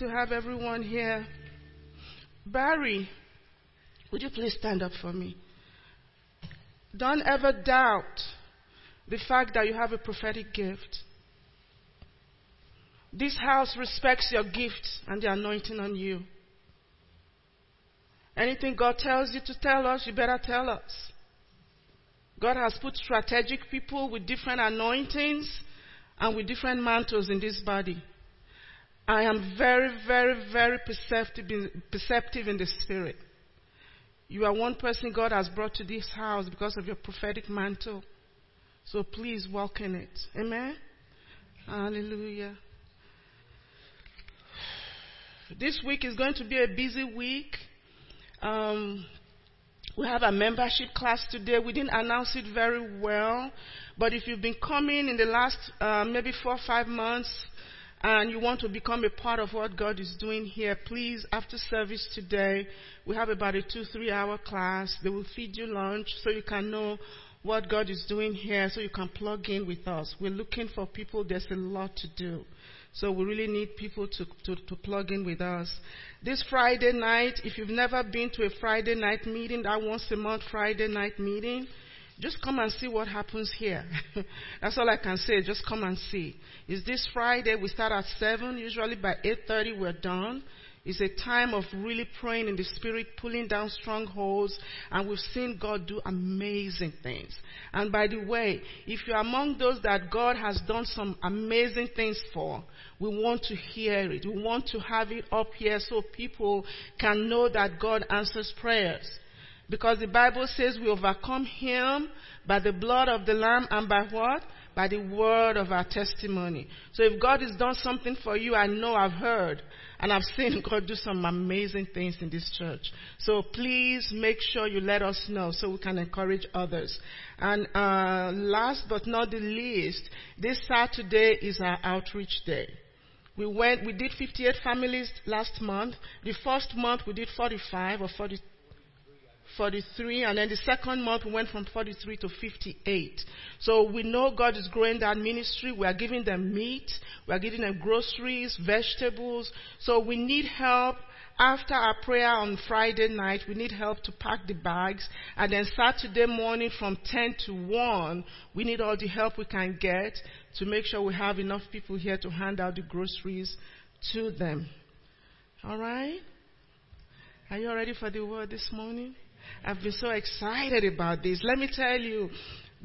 to have everyone here. Barry, would you please stand up for me? Don't ever doubt the fact that you have a prophetic gift. This house respects your gift and the anointing on you. Anything God tells you to tell us, you better tell us. God has put strategic people with different anointings and with different mantles in this body. I am very, very, very perceptive in, perceptive in the spirit. You are one person God has brought to this house because of your prophetic mantle. So please walk in it. Amen? Hallelujah. This week is going to be a busy week. Um, we have a membership class today. We didn't announce it very well, but if you've been coming in the last uh, maybe four or five months, and you want to become a part of what God is doing here, please, after service today, we have about a two, three hour class. They will feed you lunch so you can know what God is doing here so you can plug in with us. We're looking for people. There's a lot to do. So we really need people to, to, to, plug in with us. This Friday night, if you've never been to a Friday night meeting, that once a month Friday night meeting, just come and see what happens here. That's all I can say. Just come and see. Is this Friday? We start at 7. Usually by 8.30 we're done. It's a time of really praying in the spirit, pulling down strongholds, and we've seen God do amazing things. And by the way, if you're among those that God has done some amazing things for, we want to hear it. We want to have it up here so people can know that God answers prayers. Because the Bible says we overcome him by the blood of the Lamb and by what? By the word of our testimony. So if God has done something for you, I know I've heard. And I've seen God do some amazing things in this church. So please make sure you let us know so we can encourage others. And uh, last but not the least, this Saturday is our outreach day. We went, we did 58 families last month. The first month we did 45 or 40, 43, and then the second month we went from 43 to 58. So we know God is growing that ministry. We are giving them meat, we are giving them groceries, vegetables. So we need help. After our prayer on Friday night, we need help to pack the bags. And then Saturday morning from 10 to 1, we need all the help we can get to make sure we have enough people here to hand out the groceries to them. All right? Are you ready for the word this morning? I've been so excited about this. Let me tell you,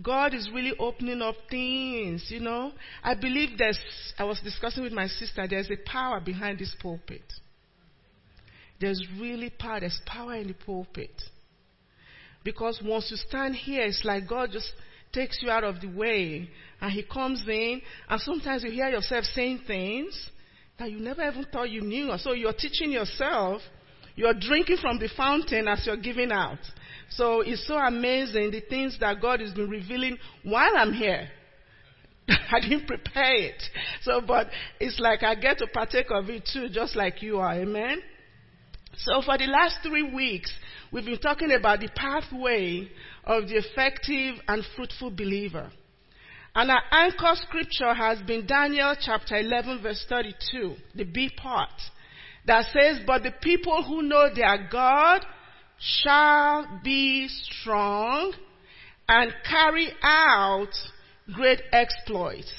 God is really opening up things, you know. I believe there's, I was discussing with my sister, there's a power behind this pulpit. There's really power, there's power in the pulpit. Because once you stand here, it's like God just takes you out of the way and He comes in, and sometimes you hear yourself saying things that you never even thought you knew. So you're teaching yourself you're drinking from the fountain as you're giving out. So it's so amazing the things that God has been revealing while I'm here. I didn't prepare it. So, but it's like I get to partake of it too, just like you are. Amen? So for the last three weeks, we've been talking about the pathway of the effective and fruitful believer. And our anchor scripture has been Daniel chapter 11 verse 32, the B part that says, But the people who know their God shall be strong and carry out great exploits.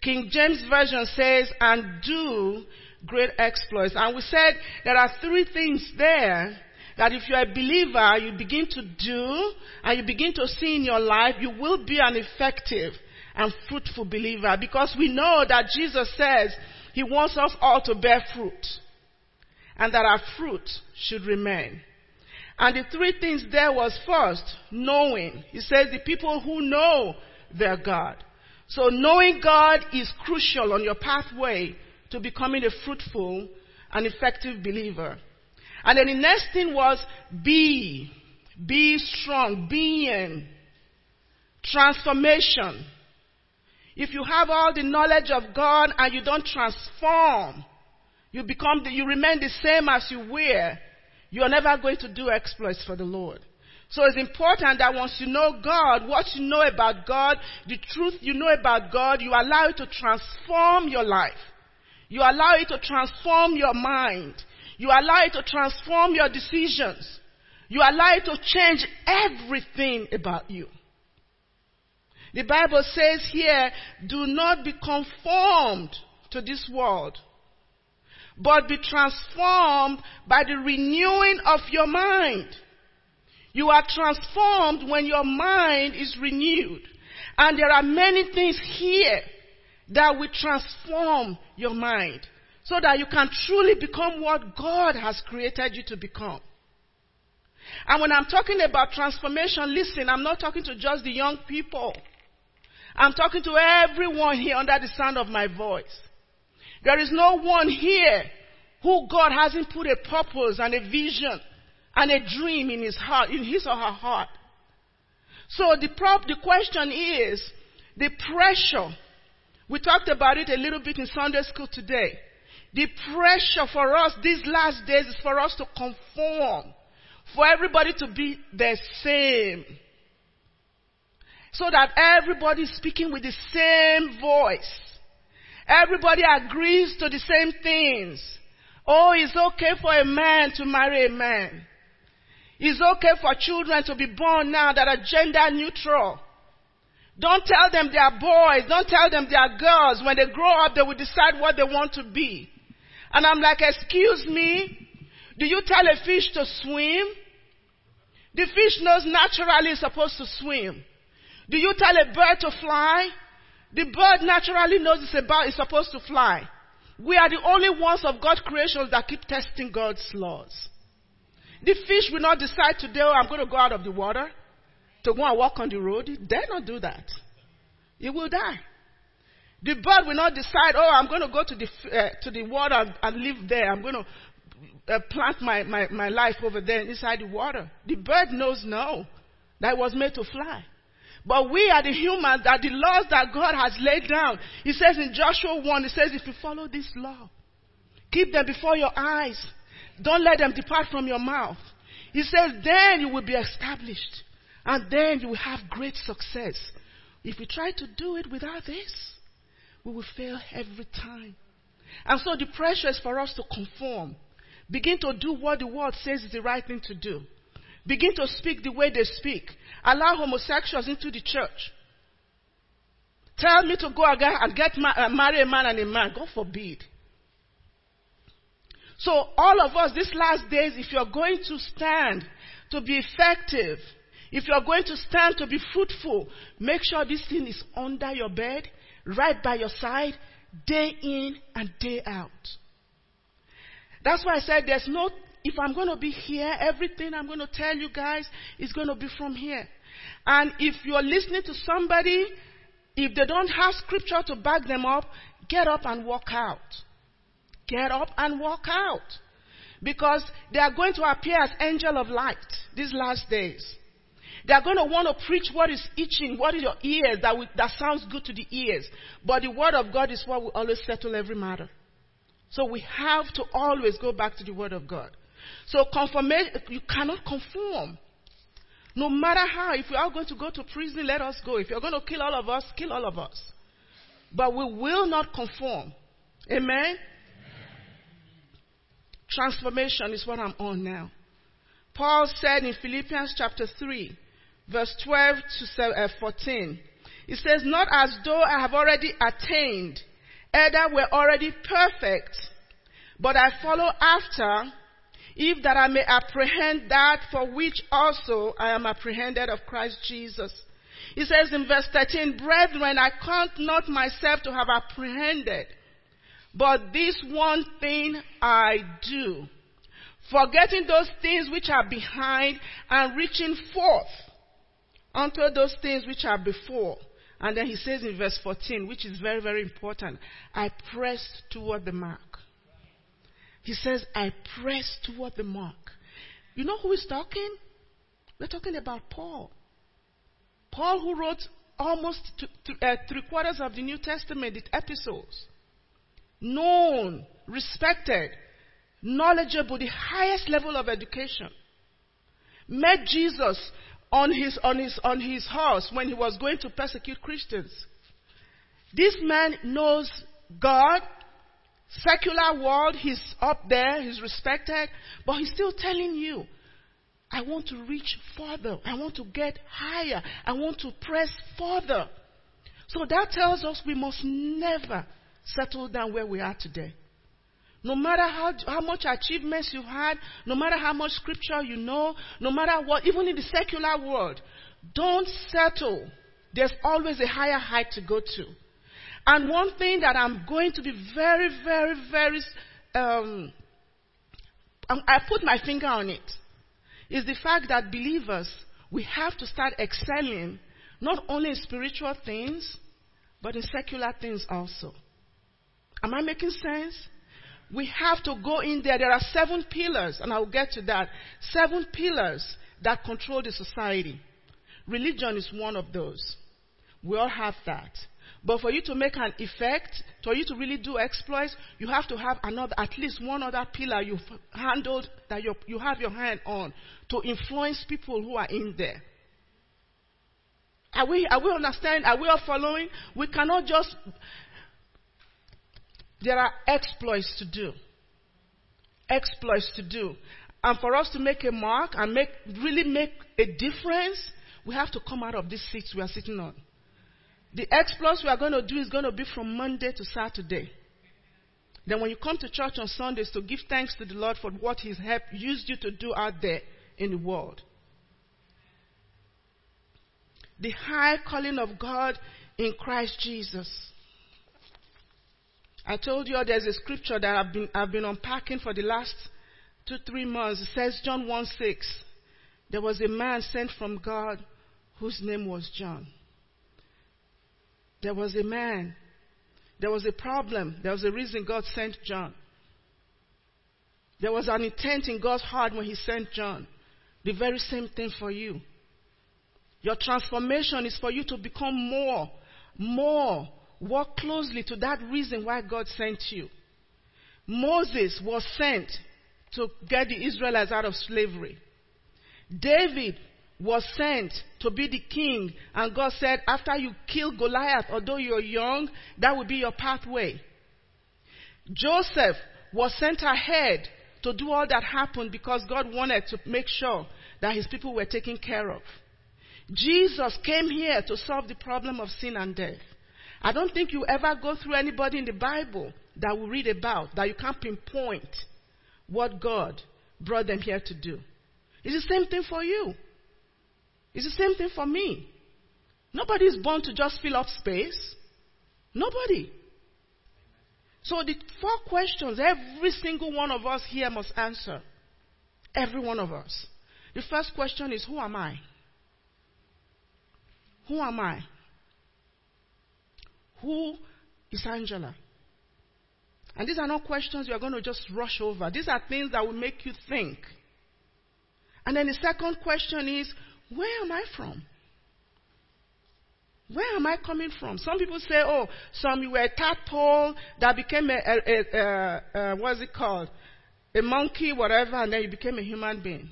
King James Version says, and do great exploits. And we said there are three things there that if you're a believer, you begin to do and you begin to see in your life, you will be an effective and fruitful believer because we know that Jesus says he wants us all to bear fruit and that our fruit should remain. And the three things there was first, knowing. He says the people who know their God. So knowing God is crucial on your pathway to becoming a fruitful and effective believer. And then the next thing was be. Be strong. Being. Transformation. If you have all the knowledge of God and you don't transform, you become, the, you remain the same as you were. You're never going to do exploits for the Lord. So it's important that once you know God, what you know about God, the truth you know about God, you allow it to transform your life. You allow it to transform your mind. You allow it to transform your decisions. You allow it to change everything about you. The Bible says here, do not be conformed to this world, but be transformed by the renewing of your mind. You are transformed when your mind is renewed. And there are many things here that will transform your mind so that you can truly become what God has created you to become. And when I'm talking about transformation, listen, I'm not talking to just the young people. I'm talking to everyone here under the sound of my voice. There is no one here who God hasn't put a purpose and a vision and a dream in his heart, in his or her heart. So the the question is the pressure. We talked about it a little bit in Sunday school today. The pressure for us these last days is for us to conform, for everybody to be the same. So that everybody is speaking with the same voice. Everybody agrees to the same things. Oh, it's okay for a man to marry a man. It's okay for children to be born now that are gender neutral. Don't tell them they are boys. Don't tell them they are girls. When they grow up, they will decide what they want to be. And I'm like, excuse me? Do you tell a fish to swim? The fish knows naturally it's supposed to swim. Do you tell a bird to fly? The bird naturally knows it's about, it's supposed to fly. We are the only ones of God's creations that keep testing God's laws. The fish will not decide today, oh, I'm going to go out of the water to go and walk on the road. It dare not do that. It will die. The bird will not decide, oh, I'm going to go to the, uh, to the water and, and live there. I'm going to uh, plant my, my, my life over there inside the water. The bird knows no, that was made to fly. But we are the humans that the laws that God has laid down. He says in Joshua 1, he says, if you follow this law, keep them before your eyes. Don't let them depart from your mouth. He says, then you will be established. And then you will have great success. If we try to do it without this, we will fail every time. And so the pressure is for us to conform. Begin to do what the world says is the right thing to do. Begin to speak the way they speak. Allow homosexuals into the church. Tell me to go again and get ma- uh, marry a man and a man. God forbid. So all of us, these last days, if you're going to stand to be effective, if you're going to stand to be fruitful, make sure this thing is under your bed, right by your side, day in and day out. That's why I said there's no if I'm going to be here, everything I'm going to tell you guys is going to be from here. And if you're listening to somebody, if they don't have scripture to back them up, get up and walk out. Get up and walk out. Because they are going to appear as angel of light these last days. They are going to want to preach what is itching, what is your ears that, we, that sounds good to the ears. But the word of God is what will always settle every matter. So we have to always go back to the word of God. So confirmation, you cannot conform. No matter how, if we are going to go to prison, let us go. If you're going to kill all of us, kill all of us. But we will not conform. Amen? Transformation is what I'm on now. Paul said in Philippians chapter 3, verse 12 to uh, 14, he says, Not as though I have already attained, either we're already perfect, but I follow after if that I may apprehend that for which also I am apprehended of Christ Jesus. He says in verse 13, Brethren, I count not myself to have apprehended, but this one thing I do, forgetting those things which are behind and reaching forth unto those things which are before. And then he says in verse 14, which is very, very important, I press toward the mark he says, I press toward the mark. You know who is talking? We're talking about Paul. Paul, who wrote almost uh, three quarters of the New Testament, the epistles. Known, respected, knowledgeable, the highest level of education. Met Jesus on his, on his, on his horse when he was going to persecute Christians. This man knows God, secular world, he's up there, he's respected, but he's still telling you, I want to reach further. I want to get higher. I want to press further. So that tells us we must never settle down where we are today. No matter how, how much achievements you've had, no matter how much scripture you know, no matter what, even in the secular world, don't settle. There's always a higher height to go to. And one thing that I'm going to be very, very, very, um, I put my finger on it, is the fact that believers, we have to start excelling not only in spiritual things, but in secular things also. Am I making sense? We have to go in there. There are seven pillars, and I'll get to that. Seven pillars that control the society. Religion is one of those. We all have that. But for you to make an effect, for you to really do exploits, you have to have another, at least one other pillar you've handled that you have your hand on to influence people who are in there. Are we, are we understanding? Are we all following? We cannot just there are exploits to do. Exploits to do. And for us to make a mark and make, really make a difference, we have to come out of these seats we are sitting on. The exploits we are going to do is going to be from Monday to Saturday. Then when you come to church on Sundays to give thanks to the Lord for what He's helped, used you to do out there in the world. The high calling of God in Christ Jesus. I told you there's a scripture that I've been, I've been unpacking for the last two, three months. It says, John 1 6. There was a man sent from God whose name was John. There was a man. There was a problem. There was a reason God sent John. There was an intent in God's heart when He sent John. The very same thing for you. Your transformation is for you to become more, more Walk closely to that reason why God sent you. Moses was sent to get the Israelites out of slavery. David was sent to be the king, and God said, After you kill Goliath, although you're young, that will be your pathway. Joseph was sent ahead to do all that happened because God wanted to make sure that his people were taken care of. Jesus came here to solve the problem of sin and death. I don't think you ever go through anybody in the Bible that we read about that you can't pinpoint what God brought them here to do. It's the same thing for you. It's the same thing for me. Nobody is born to just fill up space. Nobody. So the four questions every single one of us here must answer. Every one of us. The first question is Who am I? Who am I? Who is Angela? And these are not questions you are going to just rush over. These are things that will make you think. And then the second question is, where am I from? Where am I coming from? Some people say, oh, some you were a tadpole that became a, a, a, a, a what's it called? A monkey, whatever, and then you became a human being.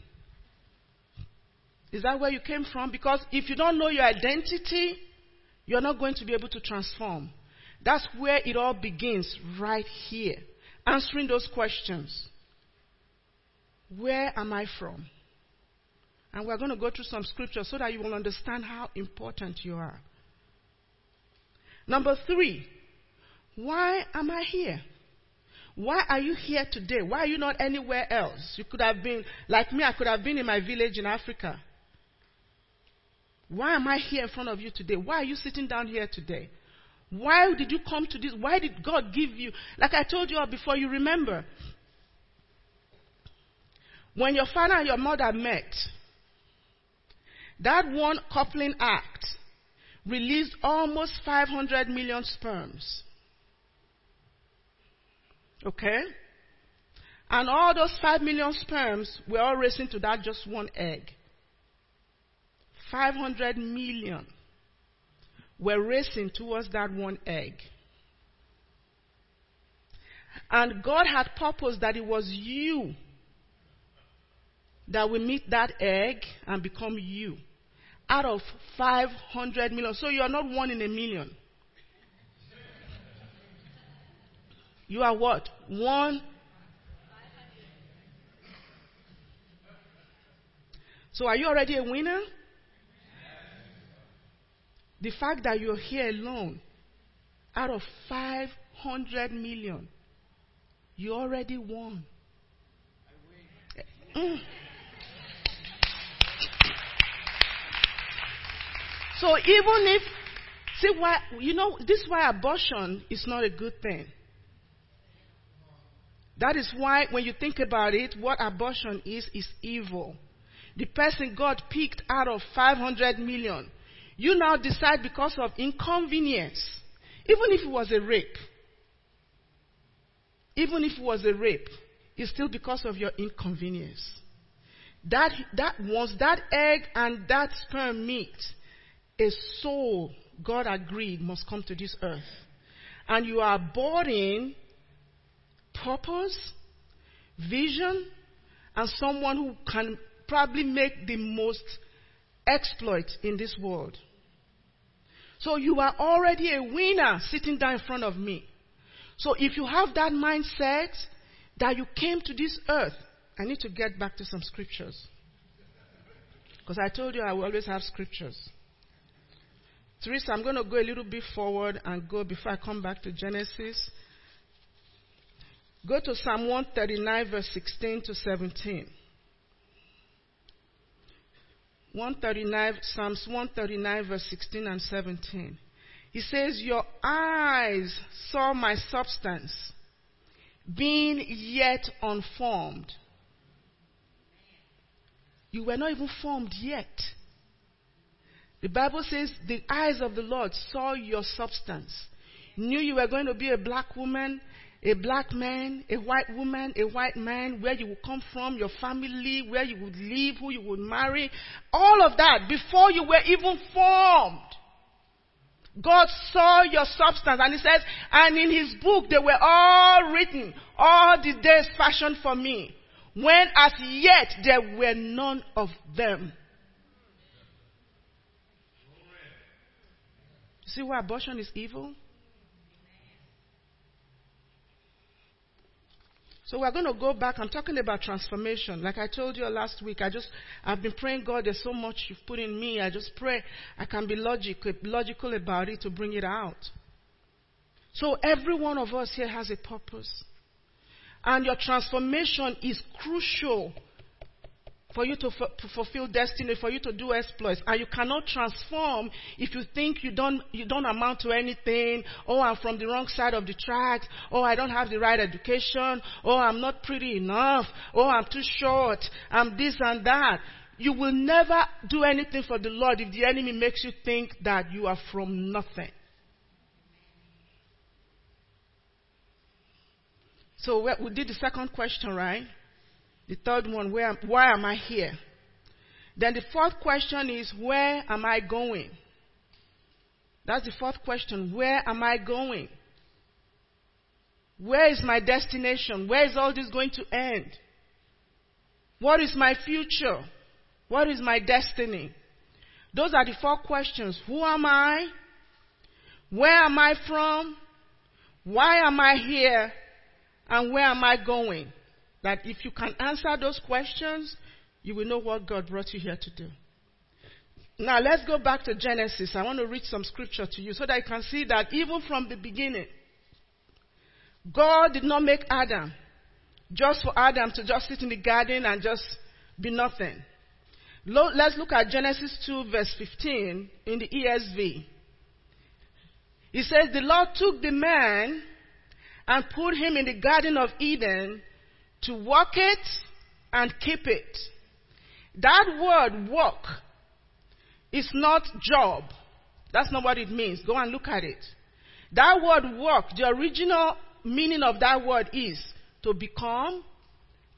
Is that where you came from? Because if you don't know your identity, you're not going to be able to transform. That's where it all begins, right here. Answering those questions. Where am I from? And we're going to go through some scriptures so that you will understand how important you are. Number three, why am I here? Why are you here today? Why are you not anywhere else? You could have been, like me, I could have been in my village in Africa. Why am I here in front of you today? Why are you sitting down here today? Why did you come to this? Why did God give you? Like I told you all before, you remember. When your father and your mother met, that one coupling act released almost 500 million sperms. Okay? And all those 5 million sperms were all racing to that just one egg. 500 million were racing towards that one egg. And God had purposed that it was you that will meet that egg and become you out of 500 million. So you are not one in a million. You are what? One. So are you already a winner? The fact that you're here alone, out of 500 million, you already won. Mm. So even if, see why, you know, this is why abortion is not a good thing. That is why when you think about it, what abortion is, is evil. The person God picked out of 500 million you now decide because of inconvenience, even if it was a rape, even if it was a rape, it's still because of your inconvenience. That, that once that egg and that sperm meet, a soul, God agreed, must come to this earth. And you are boarding purpose, vision, and someone who can probably make the most exploit in this world. So you are already a winner sitting down in front of me. So if you have that mindset that you came to this earth, I need to get back to some scriptures. Because I told you I will always have scriptures. Teresa, I'm going to go a little bit forward and go before I come back to Genesis. Go to Psalm 139, verse 16 to 17. 139, Psalms 139, verse 16 and 17. He says, Your eyes saw my substance, being yet unformed. You were not even formed yet. The Bible says, The eyes of the Lord saw your substance, knew you were going to be a black woman, a black man, a white woman, a white man, where you would come from, your family, where you would live, who you would marry, all of that before you were even formed. God saw your substance and he says, and in his book they were all written, all the days fashioned for me, when as yet there were none of them. See why abortion is evil? So we're going to go back. I'm talking about transformation. Like I told you last week, I just, I've been praying, God, there's so much you've put in me. I just pray I can be logical, logical about it to bring it out. So every one of us here has a purpose. And your transformation is crucial for you to, f- to, fulfill destiny, for you to do exploits. And you cannot transform if you think you don't, you don't amount to anything. Oh, I'm from the wrong side of the tracks. Oh, I don't have the right education. Oh, I'm not pretty enough. Oh, I'm too short. I'm this and that. You will never do anything for the Lord if the enemy makes you think that you are from nothing. So we did the second question, right? The third one, where, why am I here? Then the fourth question is, where am I going? That's the fourth question. Where am I going? Where is my destination? Where is all this going to end? What is my future? What is my destiny? Those are the four questions. Who am I? Where am I from? Why am I here? And where am I going? That if you can answer those questions, you will know what God brought you here to do. Now let's go back to Genesis. I want to read some scripture to you so that you can see that even from the beginning, God did not make Adam just for Adam to just sit in the garden and just be nothing. Let's look at Genesis 2 verse 15 in the ESV. It says, the Lord took the man and put him in the garden of Eden to work it and keep it. That word work is not job. That's not what it means. Go and look at it. That word work, the original meaning of that word is to become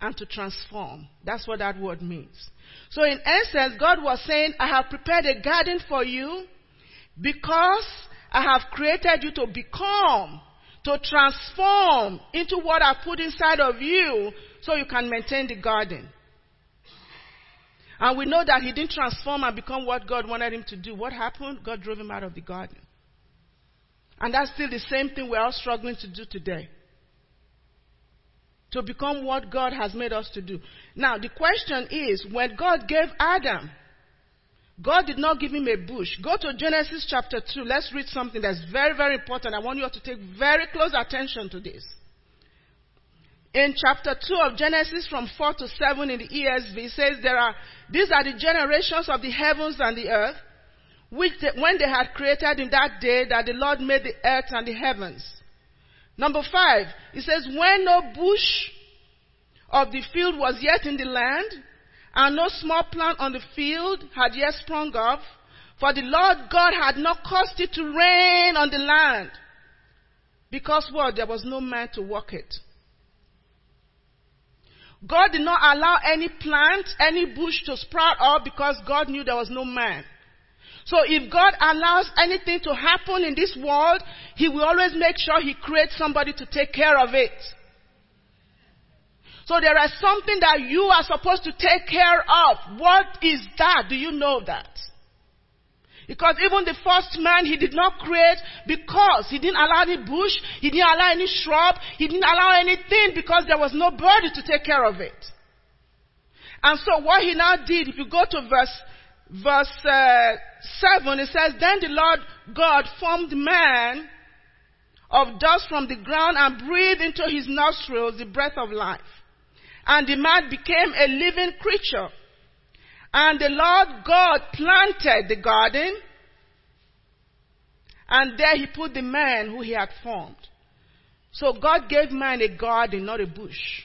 and to transform. That's what that word means. So in essence, God was saying, I have prepared a garden for you because I have created you to become to transform into what I put inside of you so you can maintain the garden. And we know that he didn't transform and become what God wanted him to do. What happened? God drove him out of the garden. And that's still the same thing we're all struggling to do today. to become what God has made us to do. Now, the question is when God gave Adam, God did not give him a bush. Go to Genesis chapter 2. Let's read something that's very, very important. I want you all to take very close attention to this. In chapter 2 of Genesis from 4 to 7 in the ESV, it says there are, these are the generations of the heavens and the earth, which they, when they had created in that day that the Lord made the earth and the heavens. Number 5, it says, when no bush of the field was yet in the land, and no small plant on the field had yet sprung up, for the Lord God had not caused it to rain on the land. Because what? There was no man to work it. God did not allow any plant, any bush to sprout up because God knew there was no man. So if God allows anything to happen in this world, He will always make sure He creates somebody to take care of it. So there is something that you are supposed to take care of. What is that? Do you know that? Because even the first man he did not create because he didn't allow any bush, he didn't allow any shrub, he didn't allow anything because there was no nobody to take care of it. And so what he now did, if you go to verse, verse uh, 7, it says, Then the Lord God formed man of dust from the ground and breathed into his nostrils the breath of life. And the man became a living creature. And the Lord God planted the garden, and there he put the man who he had formed. So God gave man a garden, not a bush.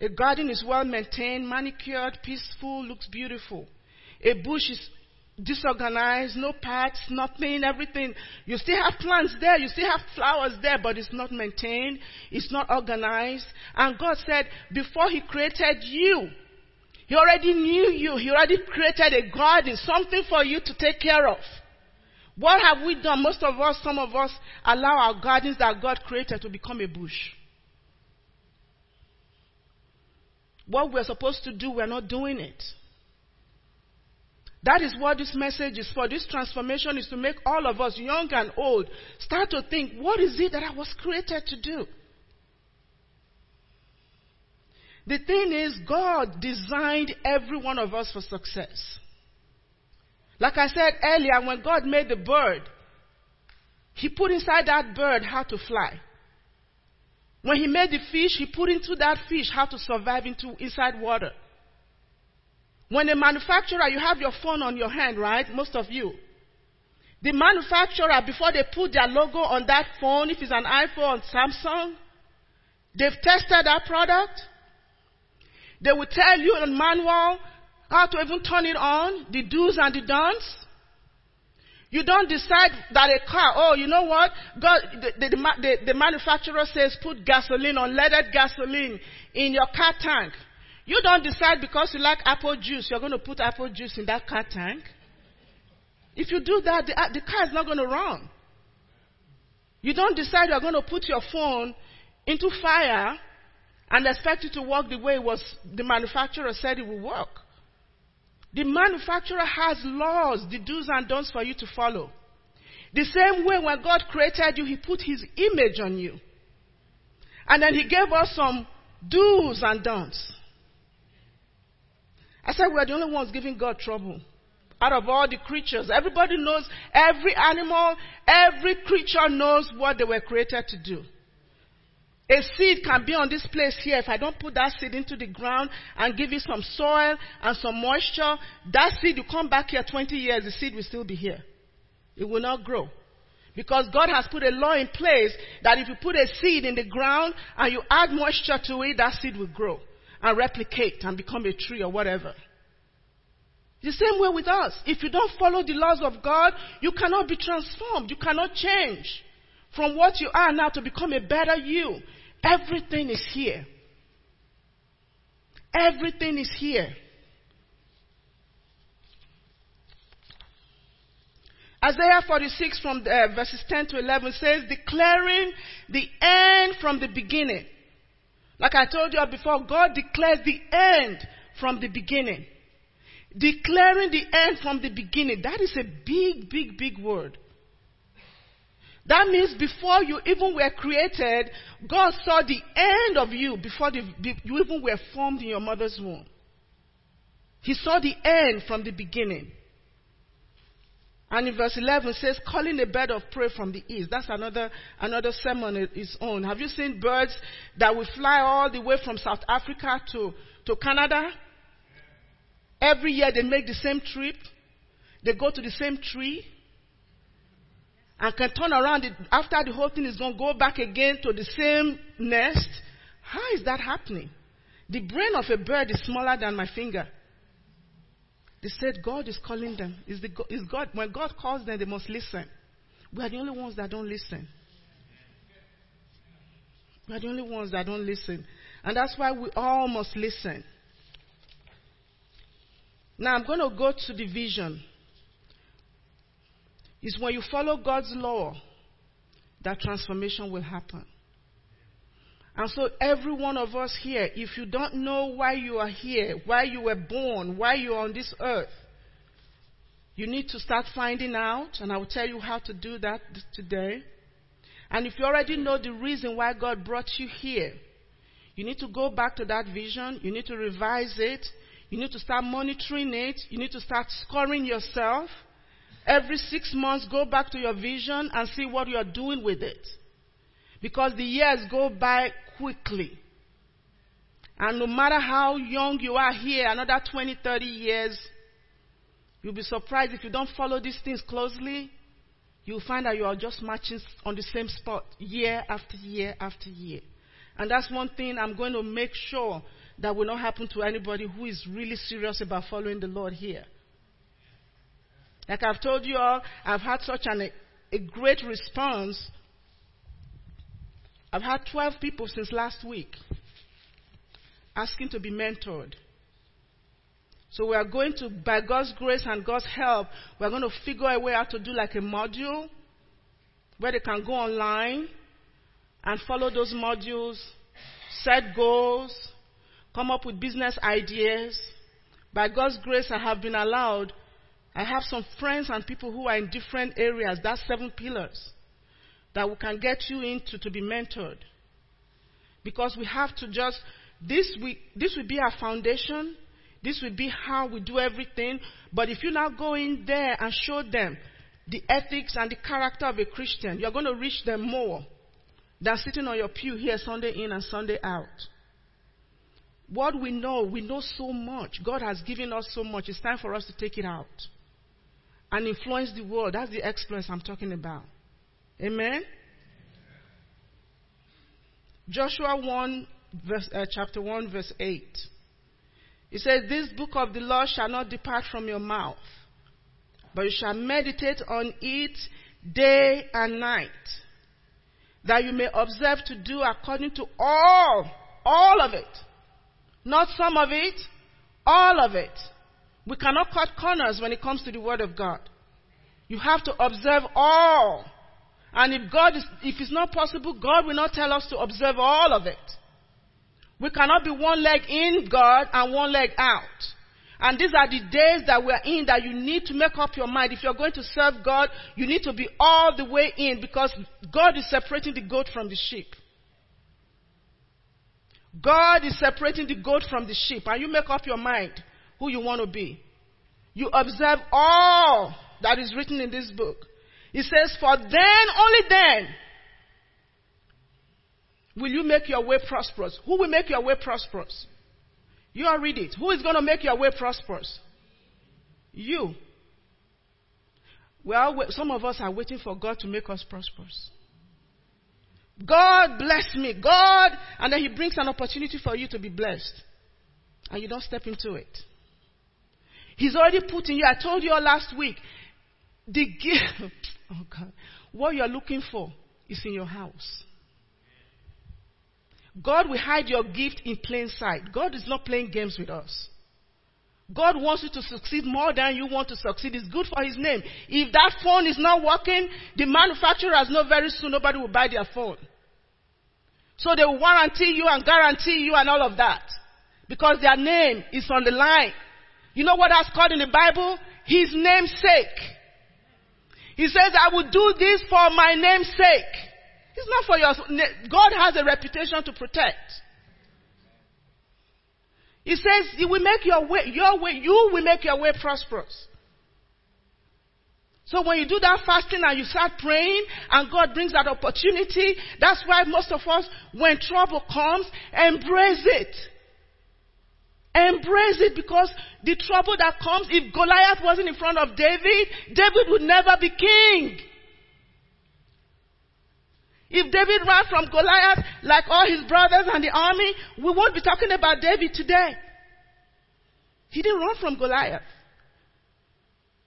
A garden is well maintained, manicured, peaceful, looks beautiful. A bush is disorganized, no paths, nothing, everything. You still have plants there, you still have flowers there, but it's not maintained, it's not organized. And God said, before He created you, He already knew you, He already created a garden, something for you to take care of. What have we done? Most of us, some of us, allow our gardens that God created to become a bush. What we're supposed to do, we're not doing it. That is what this message is for. This transformation is to make all of us, young and old, start to think, what is it that I was created to do? The thing is, God designed every one of us for success. Like I said earlier, when God made the bird, He put inside that bird how to fly. When He made the fish, He put into that fish how to survive into, inside water. When a manufacturer, you have your phone on your hand, right? Most of you. The manufacturer, before they put their logo on that phone, if it's an iPhone, Samsung, they've tested that product. They will tell you in manual how to even turn it on, the do's and the don'ts. You don't decide that a car, oh, you know what? God, the, the, the, the manufacturer says put gasoline, unleaded gasoline in your car tank. You don't decide because you like apple juice, you're going to put apple juice in that car tank. If you do that, the, uh, the car is not going to run. You don't decide you're going to put your phone into fire and expect it to work the way it was the manufacturer said it would work. The manufacturer has laws, the do's and don'ts for you to follow. The same way when God created you, He put His image on you. And then He gave us some do's and don'ts. I said we're the only ones giving God trouble. Out of all the creatures, everybody knows, every animal, every creature knows what they were created to do. A seed can be on this place here. If I don't put that seed into the ground and give it some soil and some moisture, that seed will come back here 20 years, the seed will still be here. It will not grow. Because God has put a law in place that if you put a seed in the ground and you add moisture to it, that seed will grow and replicate and become a tree or whatever. The same way with us. If you don't follow the laws of God, you cannot be transformed. You cannot change from what you are now to become a better you. Everything is here. Everything is here. Isaiah 46 from uh, verses 10 to 11 says, declaring the end from the beginning like I told you before, God declares the end from the beginning. Declaring the end from the beginning. That is a big, big, big word. That means before you even were created, God saw the end of you before the, you even were formed in your mother's womb. He saw the end from the beginning. And in verse 11 says, calling a bird of prey from the east. That's another, another sermon on its own. Have you seen birds that will fly all the way from South Africa to, to Canada? Every year they make the same trip. They go to the same tree. And can turn around after the whole thing is going to go back again to the same nest. How is that happening? The brain of a bird is smaller than my finger. They said God is calling them. Is, the, is God, when God calls them, they must listen. We are the only ones that don't listen. We are the only ones that don't listen. And that's why we all must listen. Now I'm going to go to the vision. It's when you follow God's law that transformation will happen. And so, every one of us here, if you don't know why you are here, why you were born, why you are on this earth, you need to start finding out, and I will tell you how to do that today. And if you already know the reason why God brought you here, you need to go back to that vision, you need to revise it, you need to start monitoring it, you need to start scoring yourself. Every six months, go back to your vision and see what you are doing with it. Because the years go by quickly. And no matter how young you are here, another 20, 30 years, you'll be surprised if you don't follow these things closely. You'll find that you are just marching on the same spot year after year after year. And that's one thing I'm going to make sure that will not happen to anybody who is really serious about following the Lord here. Like I've told you all, I've had such an, a great response I've had 12 people since last week asking to be mentored. So we are going to, by God's grace and God's help, we're going to figure a way out to do like a module where they can go online and follow those modules, set goals, come up with business ideas. By God's grace, I have been allowed. I have some friends and people who are in different areas. That's seven pillars that we can get you into to be mentored. Because we have to just, this, we, this will be our foundation. This will be how we do everything. But if you now go in there and show them the ethics and the character of a Christian, you're going to reach them more than sitting on your pew here Sunday in and Sunday out. What we know, we know so much. God has given us so much. It's time for us to take it out and influence the world. That's the exploits I'm talking about. Amen? Joshua 1, verse, uh, chapter 1, verse 8. It says, This book of the law shall not depart from your mouth, but you shall meditate on it day and night, that you may observe to do according to all, all of it. Not some of it, all of it. We cannot cut corners when it comes to the Word of God. You have to observe all. And if God is, if it's not possible, God will not tell us to observe all of it. We cannot be one leg in God and one leg out. And these are the days that we're in that you need to make up your mind. If you're going to serve God, you need to be all the way in because God is separating the goat from the sheep. God is separating the goat from the sheep. And you make up your mind who you want to be. You observe all that is written in this book. He says, For then, only then, will you make your way prosperous. Who will make your way prosperous? You all read it. Who is going to make your way prosperous? You. Well, some of us are waiting for God to make us prosperous. God bless me. God, and then He brings an opportunity for you to be blessed. And you don't step into it. He's already put in you. I told you all last week. The gift. Oh God. What you're looking for is in your house. God will hide your gift in plain sight. God is not playing games with us. God wants you to succeed more than you want to succeed. It's good for His name. If that phone is not working, the manufacturers know very soon nobody will buy their phone. So they will warranty you and guarantee you and all of that. Because their name is on the line. You know what that's called in the Bible? His name's sake. He says, I will do this for my name's sake. It's not for your, God has a reputation to protect. He says, He will make your way, your way, you will make your way prosperous. So when you do that fasting and you start praying and God brings that opportunity, that's why most of us, when trouble comes, embrace it. Embrace it because the trouble that comes, if Goliath wasn't in front of David, David would never be king. If David ran from Goliath like all his brothers and the army, we won't be talking about David today. He didn't run from Goliath.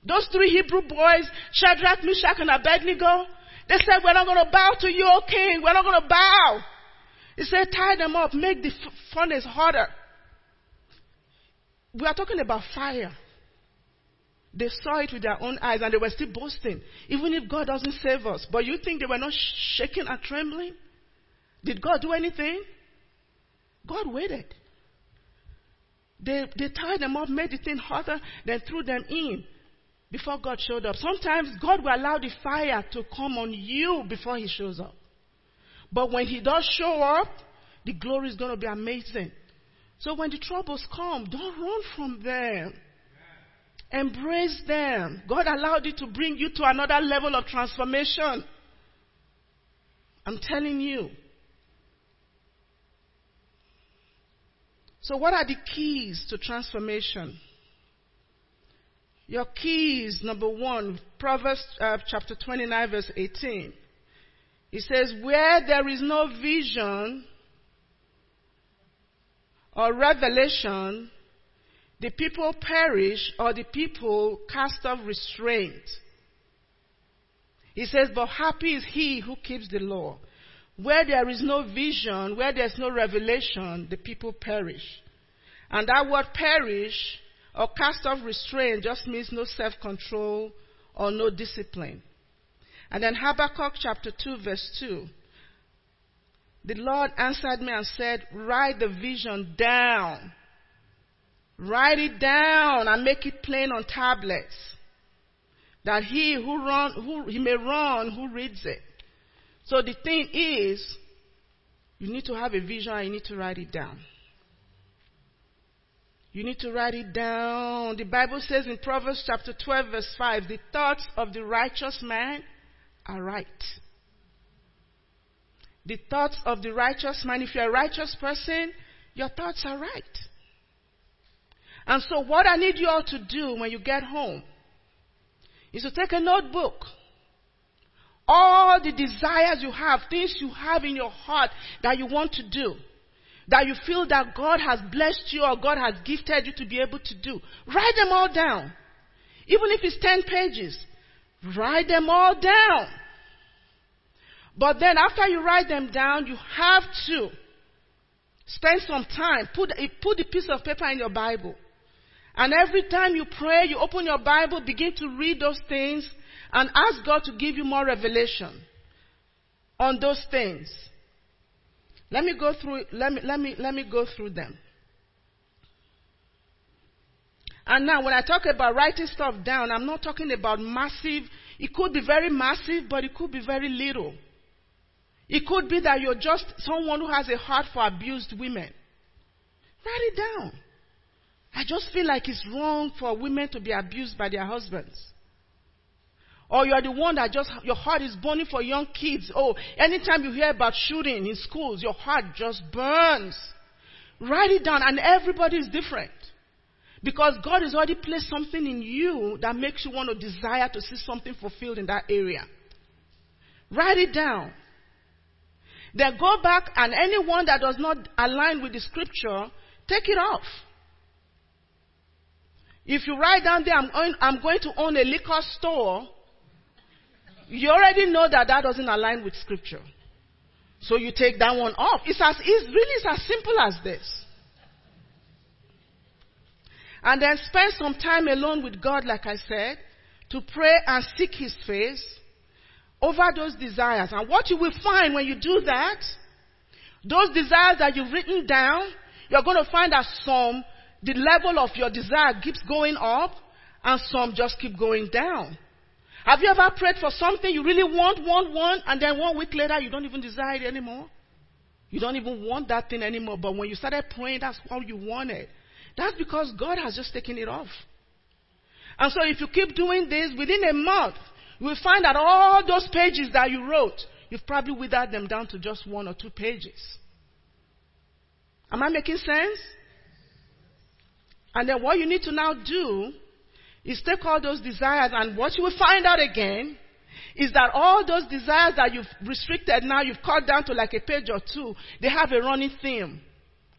Those three Hebrew boys, Shadrach, Meshach, and Abednego, they said, We're not going to bow to you, O king. We're not going to bow. He said, Tie them up, make the furnace harder. We are talking about fire. They saw it with their own eyes and they were still boasting, even if God doesn't save us. But you think they were not shaking and trembling? Did God do anything? God waited. They, they tied them up, made the thing hotter, then threw them in before God showed up. Sometimes God will allow the fire to come on you before He shows up. But when He does show up, the glory is going to be amazing. So when the troubles come, don't run from them. Embrace them. God allowed it to bring you to another level of transformation. I'm telling you. So, what are the keys to transformation? Your keys, number one, Proverbs uh, chapter 29, verse 18. It says, Where there is no vision or revelation, the people perish or the people cast off restraint. He says, But happy is he who keeps the law. Where there is no vision, where there's no revelation, the people perish. And that word perish or cast off restraint just means no self control or no discipline. And then Habakkuk chapter 2, verse 2. The Lord answered me and said, Write the vision down Write it down and make it plain on tablets. That he who run, who he may run, who reads it. So the thing is, you need to have a vision and you need to write it down. You need to write it down. The Bible says in Proverbs chapter 12, verse 5, the thoughts of the righteous man are right. The thoughts of the righteous man, if you're a righteous person, your thoughts are right. And so, what I need you all to do when you get home is to take a notebook. All the desires you have, things you have in your heart that you want to do, that you feel that God has blessed you or God has gifted you to be able to do. Write them all down. Even if it's 10 pages, write them all down. But then after you write them down, you have to spend some time, put, put the piece of paper in your Bible and every time you pray, you open your Bible, begin to read those things, and ask God to give you more revelation on those things. Let me go through, let me, let me, let me go through them. And now, when I talk about writing stuff down, I'm not talking about massive. It could be very massive, but it could be very little. It could be that you're just someone who has a heart for abused women. Write it down. I just feel like it's wrong for women to be abused by their husbands. Or you are the one that just, your heart is burning for young kids. Oh, anytime you hear about shooting in schools, your heart just burns. Write it down, and everybody is different. Because God has already placed something in you that makes you want to desire to see something fulfilled in that area. Write it down. Then go back, and anyone that does not align with the scripture, take it off. If you write down there, I'm going, I'm going to own a liquor store, you already know that that doesn't align with scripture. So you take that one off. It's as it's really as simple as this. And then spend some time alone with God, like I said, to pray and seek His face over those desires. And what you will find when you do that, those desires that you've written down, you're going to find that some the level of your desire keeps going up and some just keep going down. Have you ever prayed for something you really want, want, want, and then one week later you don't even desire it anymore? You don't even want that thing anymore, but when you started praying, that's all you wanted. That's because God has just taken it off. And so if you keep doing this, within a month, you will find that all those pages that you wrote, you've probably withered them down to just one or two pages. Am I making sense? And then what you need to now do is take all those desires and what you will find out again is that all those desires that you've restricted now, you've cut down to like a page or two, they have a running theme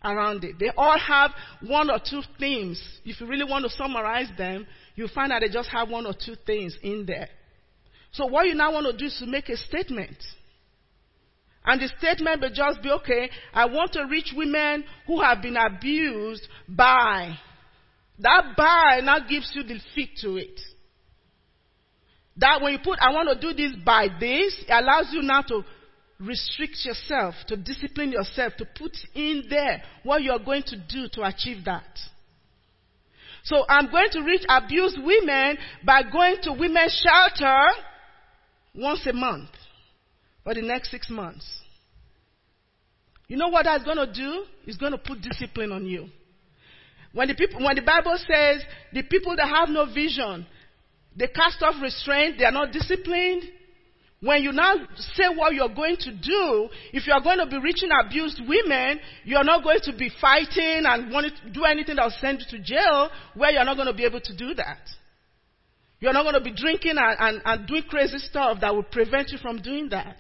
around it. They all have one or two themes. If you really want to summarize them, you'll find that they just have one or two things in there. So what you now want to do is to make a statement. And the statement will just be, okay, I want to reach women who have been abused by. That by now gives you the fit to it. That when you put, I want to do this by this, it allows you now to restrict yourself, to discipline yourself, to put in there what you're going to do to achieve that. So I'm going to reach abused women by going to women's shelter once a month for the next six months. You know what that's going to do? It's going to put discipline on you. When the people, when the Bible says the people that have no vision, they cast off restraint, they are not disciplined. When you now say what you're going to do, if you're going to be reaching abused women, you're not going to be fighting and want to do anything that will send you to jail where you're not going to be able to do that. You're not going to be drinking and, and, and doing crazy stuff that will prevent you from doing that.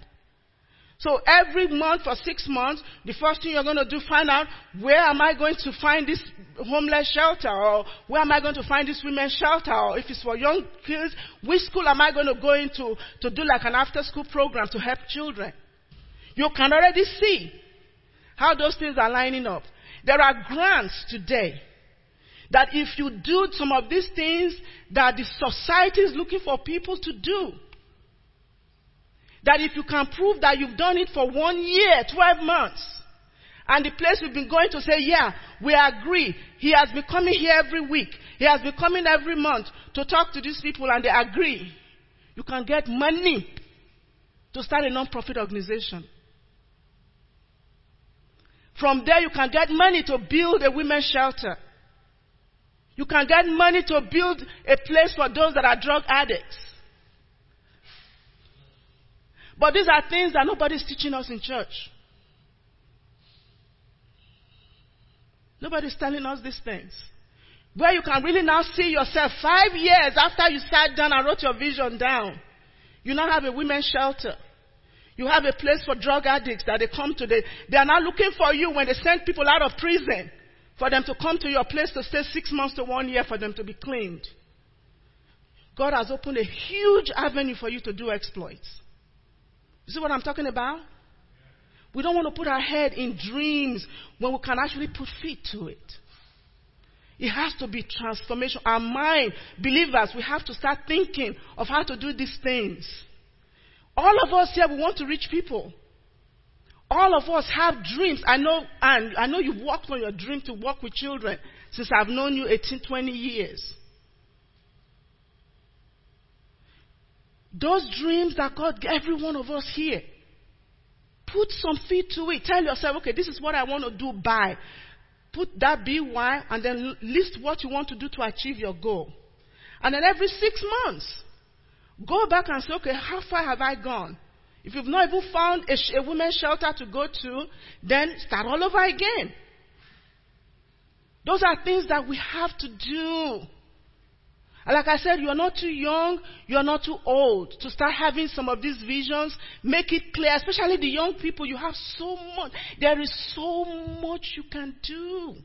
So every month for six months, the first thing you're going to do, find out where am I going to find this homeless shelter or where am I going to find this women's shelter or if it's for young kids, which school am I going to go into to do like an after school program to help children? You can already see how those things are lining up. There are grants today that if you do some of these things that the society is looking for people to do, that if you can prove that you've done it for one year, 12 months, and the place we've been going to say, yeah, we agree. He has been coming here every week. He has been coming every month to talk to these people and they agree. You can get money to start a non-profit organization. From there you can get money to build a women's shelter. You can get money to build a place for those that are drug addicts. But these are things that nobody's teaching us in church. Nobody's telling us these things. Where you can really now see yourself five years after you sat down and wrote your vision down. You now have a women's shelter. You have a place for drug addicts that they come to. They, they are now looking for you when they send people out of prison for them to come to your place to stay six months to one year for them to be claimed. God has opened a huge avenue for you to do exploits. You see what I'm talking about? We don't want to put our head in dreams when we can actually put feet to it. It has to be transformation. Our mind, believers, we have to start thinking of how to do these things. All of us here, we want to reach people. All of us have dreams. I know, and I know you've worked on your dream to work with children since I've known you 18, 20 years. Those dreams that God every one of us here. Put some feet to it. Tell yourself, okay, this is what I want to do by. Put that BY and then list what you want to do to achieve your goal. And then every six months, go back and say, okay, how far have I gone? If you've not even found a, sh- a women's shelter to go to, then start all over again. Those are things that we have to do. And like I said, you're not too young, you're not too old to start having some of these visions. Make it clear, especially the young people, you have so much. There is so much you can do.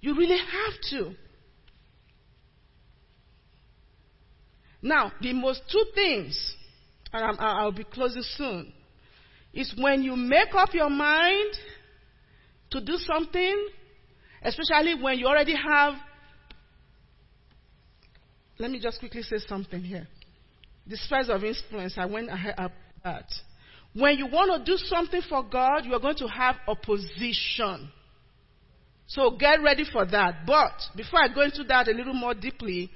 You really have to. Now, the most two things, and i will be closing soon, is when you make up your mind to do something, Especially when you already have. Let me just quickly say something here. The spheres of influence, I went ahead of that. When you want to do something for God, you are going to have opposition. So get ready for that. But before I go into that a little more deeply,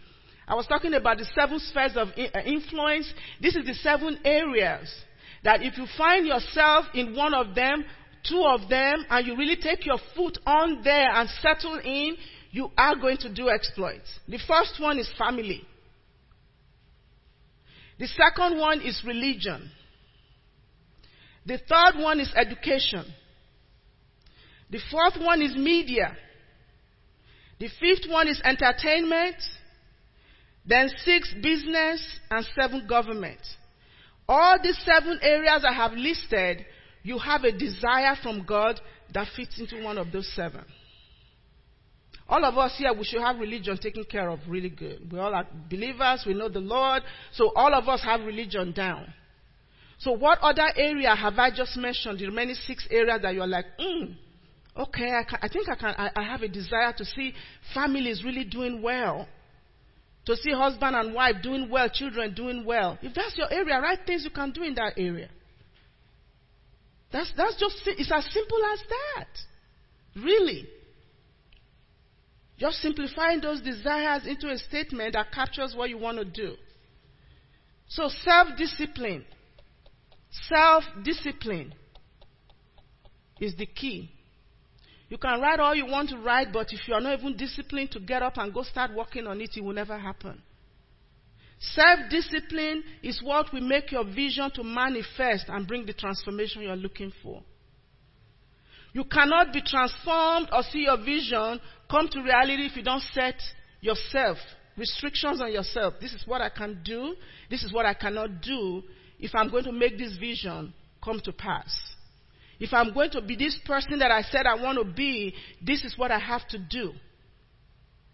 I was talking about the seven spheres of uh, influence. This is the seven areas that if you find yourself in one of them, two of them, and you really take your foot on there and settle in, you are going to do exploits. The first one is family. The second one is religion. The third one is education. The fourth one is media. The fifth one is entertainment. Then six, business. And seven, government. All these seven areas I have listed, you have a desire from God that fits into one of those seven. All of us here, we should have religion taken care of really good. We all are believers, we know the Lord, so all of us have religion down. So, what other area have I just mentioned? The remaining six areas that you're like, hmm, okay, I, can, I, think I can. I, I have a desire to see families really doing well, to see husband and wife doing well, children doing well. If that's your area, write things you can do in that area. That's that's just it's as simple as that, really. Just simplifying those desires into a statement that captures what you want to do. So self discipline Self discipline is the key. You can write all you want to write, but if you are not even disciplined to get up and go start working on it, it will never happen. Self discipline is what will make your vision to manifest and bring the transformation you're looking for. You cannot be transformed or see your vision come to reality if you don't set yourself restrictions on yourself. This is what I can do. This is what I cannot do if I'm going to make this vision come to pass. If I'm going to be this person that I said I want to be, this is what I have to do.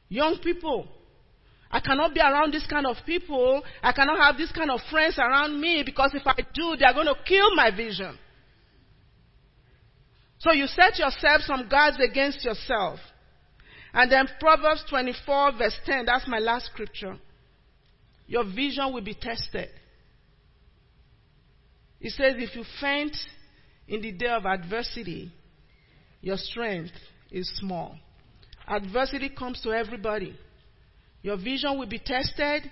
Young people, I cannot be around this kind of people. I cannot have this kind of friends around me because if I do, they're going to kill my vision. So you set yourself some guards against yourself. And then Proverbs 24 verse 10, that's my last scripture. Your vision will be tested. It says, if you faint in the day of adversity, your strength is small. Adversity comes to everybody. Your vision will be tested.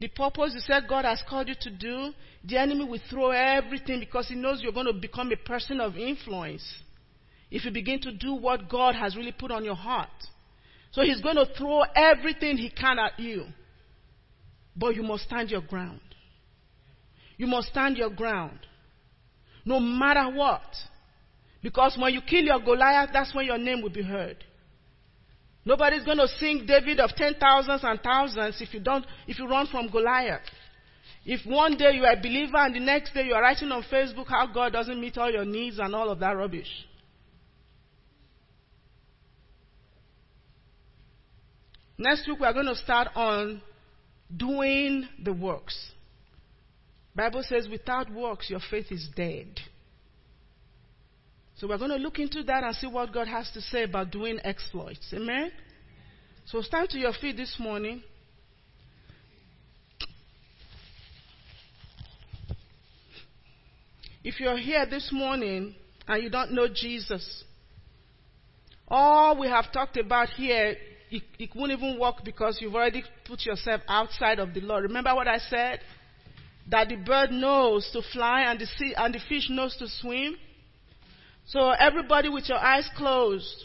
The purpose you said God has called you to do, the enemy will throw everything because he knows you're going to become a person of influence if you begin to do what God has really put on your heart. So he's going to throw everything he can at you. But you must stand your ground. You must stand your ground. No matter what. Because when you kill your Goliath, that's when your name will be heard. Nobody's going to sing David of ten thousands and thousands if you don't, if you run from Goliath. If one day you are a believer and the next day you are writing on Facebook how God doesn't meet all your needs and all of that rubbish. Next week we are going to start on doing the works. Bible says without works your faith is dead. So we're going to look into that and see what God has to say about doing exploits. Amen. So stand to your feet this morning. If you're here this morning and you don't know Jesus, all we have talked about here, it, it won't even work because you've already put yourself outside of the law. Remember what I said? That the bird knows to fly and the, sea, and the fish knows to swim. So everybody with your eyes closed.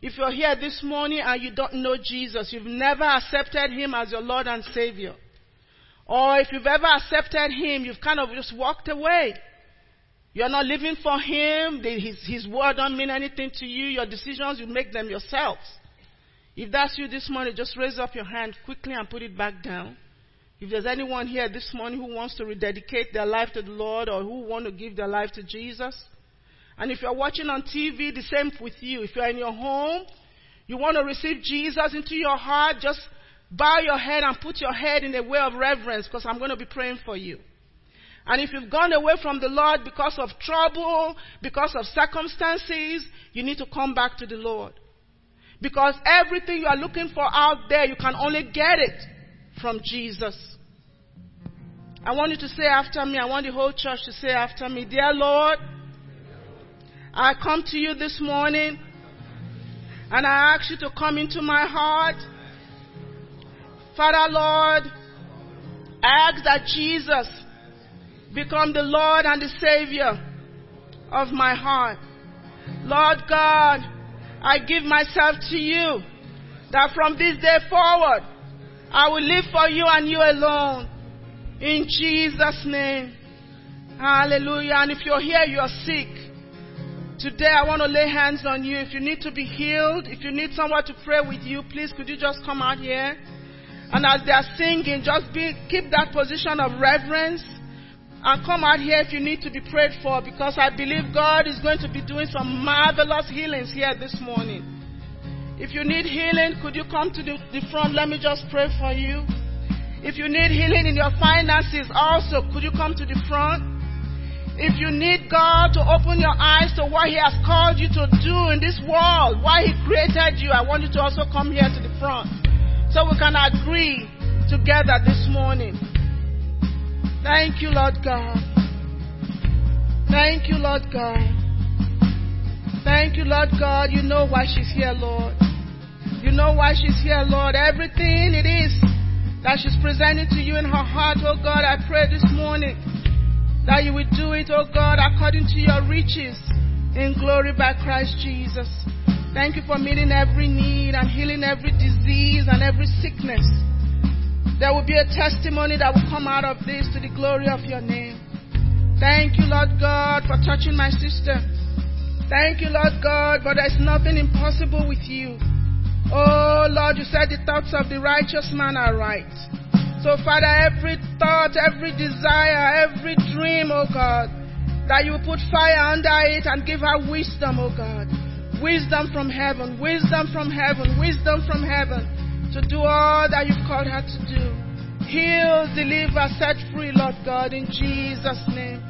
If you're here this morning and you don't know Jesus, you've never accepted Him as your Lord and Savior. Or if you've ever accepted Him, you've kind of just walked away. You're not living for Him. His, his word don't mean anything to you. Your decisions, you make them yourselves. If that's you this morning, just raise up your hand quickly and put it back down. If there's anyone here this morning who wants to rededicate their life to the Lord or who want to give their life to Jesus, and if you're watching on TV, the same with you. If you're in your home, you want to receive Jesus into your heart, just bow your head and put your head in a way of reverence because I'm going to be praying for you. And if you've gone away from the Lord because of trouble, because of circumstances, you need to come back to the Lord. Because everything you are looking for out there, you can only get it from Jesus. I want you to say after me, I want the whole church to say after me, Dear Lord, I come to you this morning and I ask you to come into my heart. Father, Lord, I ask that Jesus become the Lord and the Savior of my heart. Lord God, I give myself to you that from this day forward, I will live for you and you alone. In Jesus' name. Hallelujah. And if you're here, you're sick. Today I want to lay hands on you. If you need to be healed, if you need someone to pray with you, please could you just come out here? And as they are singing, just be, keep that position of reverence and come out here if you need to be prayed for because I believe God is going to be doing some marvelous healings here this morning. If you need healing, could you come to the, the front? Let me just pray for you. If you need healing in your finances, also, could you come to the front? If you need God to open your eyes to what He has called you to do in this world, why He created you, I want you to also come here to the front so we can agree together this morning. Thank you, Lord God. Thank you, Lord God. Thank you, Lord God. You know why she's here, Lord. You know why she's here, Lord. Everything it is that she's presenting to you in her heart, oh God, I pray this morning that you will do it, oh God, according to your riches in glory by Christ Jesus. Thank you for meeting every need and healing every disease and every sickness. There will be a testimony that will come out of this to the glory of your name. Thank you, Lord God, for touching my sister. Thank you, Lord God, but there's nothing impossible with you. Oh, Lord, you said the thoughts of the righteous man are right. So, Father, every thought, every desire, every dream, oh God, that you put fire under it and give her wisdom, oh God. Wisdom from heaven, wisdom from heaven, wisdom from heaven to do all that you've called her to do. Heal, deliver, set free, Lord God, in Jesus' name.